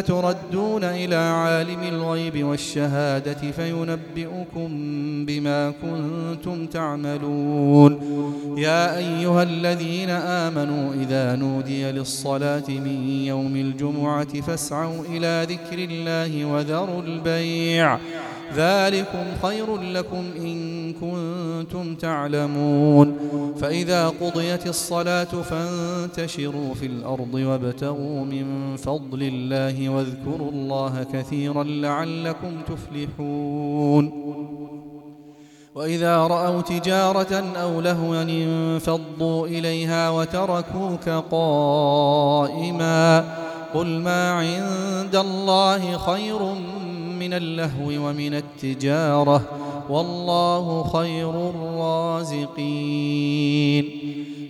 تردون إلى عالم الغيب والشهادة فينبئكم بما كنتم تعملون. يا أيها الذين آمنوا إذا نودي للصلاة من يوم الجمعة فاسعوا إلى ذكر الله وذروا البيع. ذلكم خير لكم إن كنتم تعلمون فإذا قضيت الصلاة فانتشروا في الأرض وابتغوا من فضل الله واذكروا الله كثيرا لعلكم تفلحون وإذا رأوا تجارة أو لهوا انفضوا إليها وتركوك قائما قل ما عند الله خير من اللهو ومن التجارة والله خير الرازقين.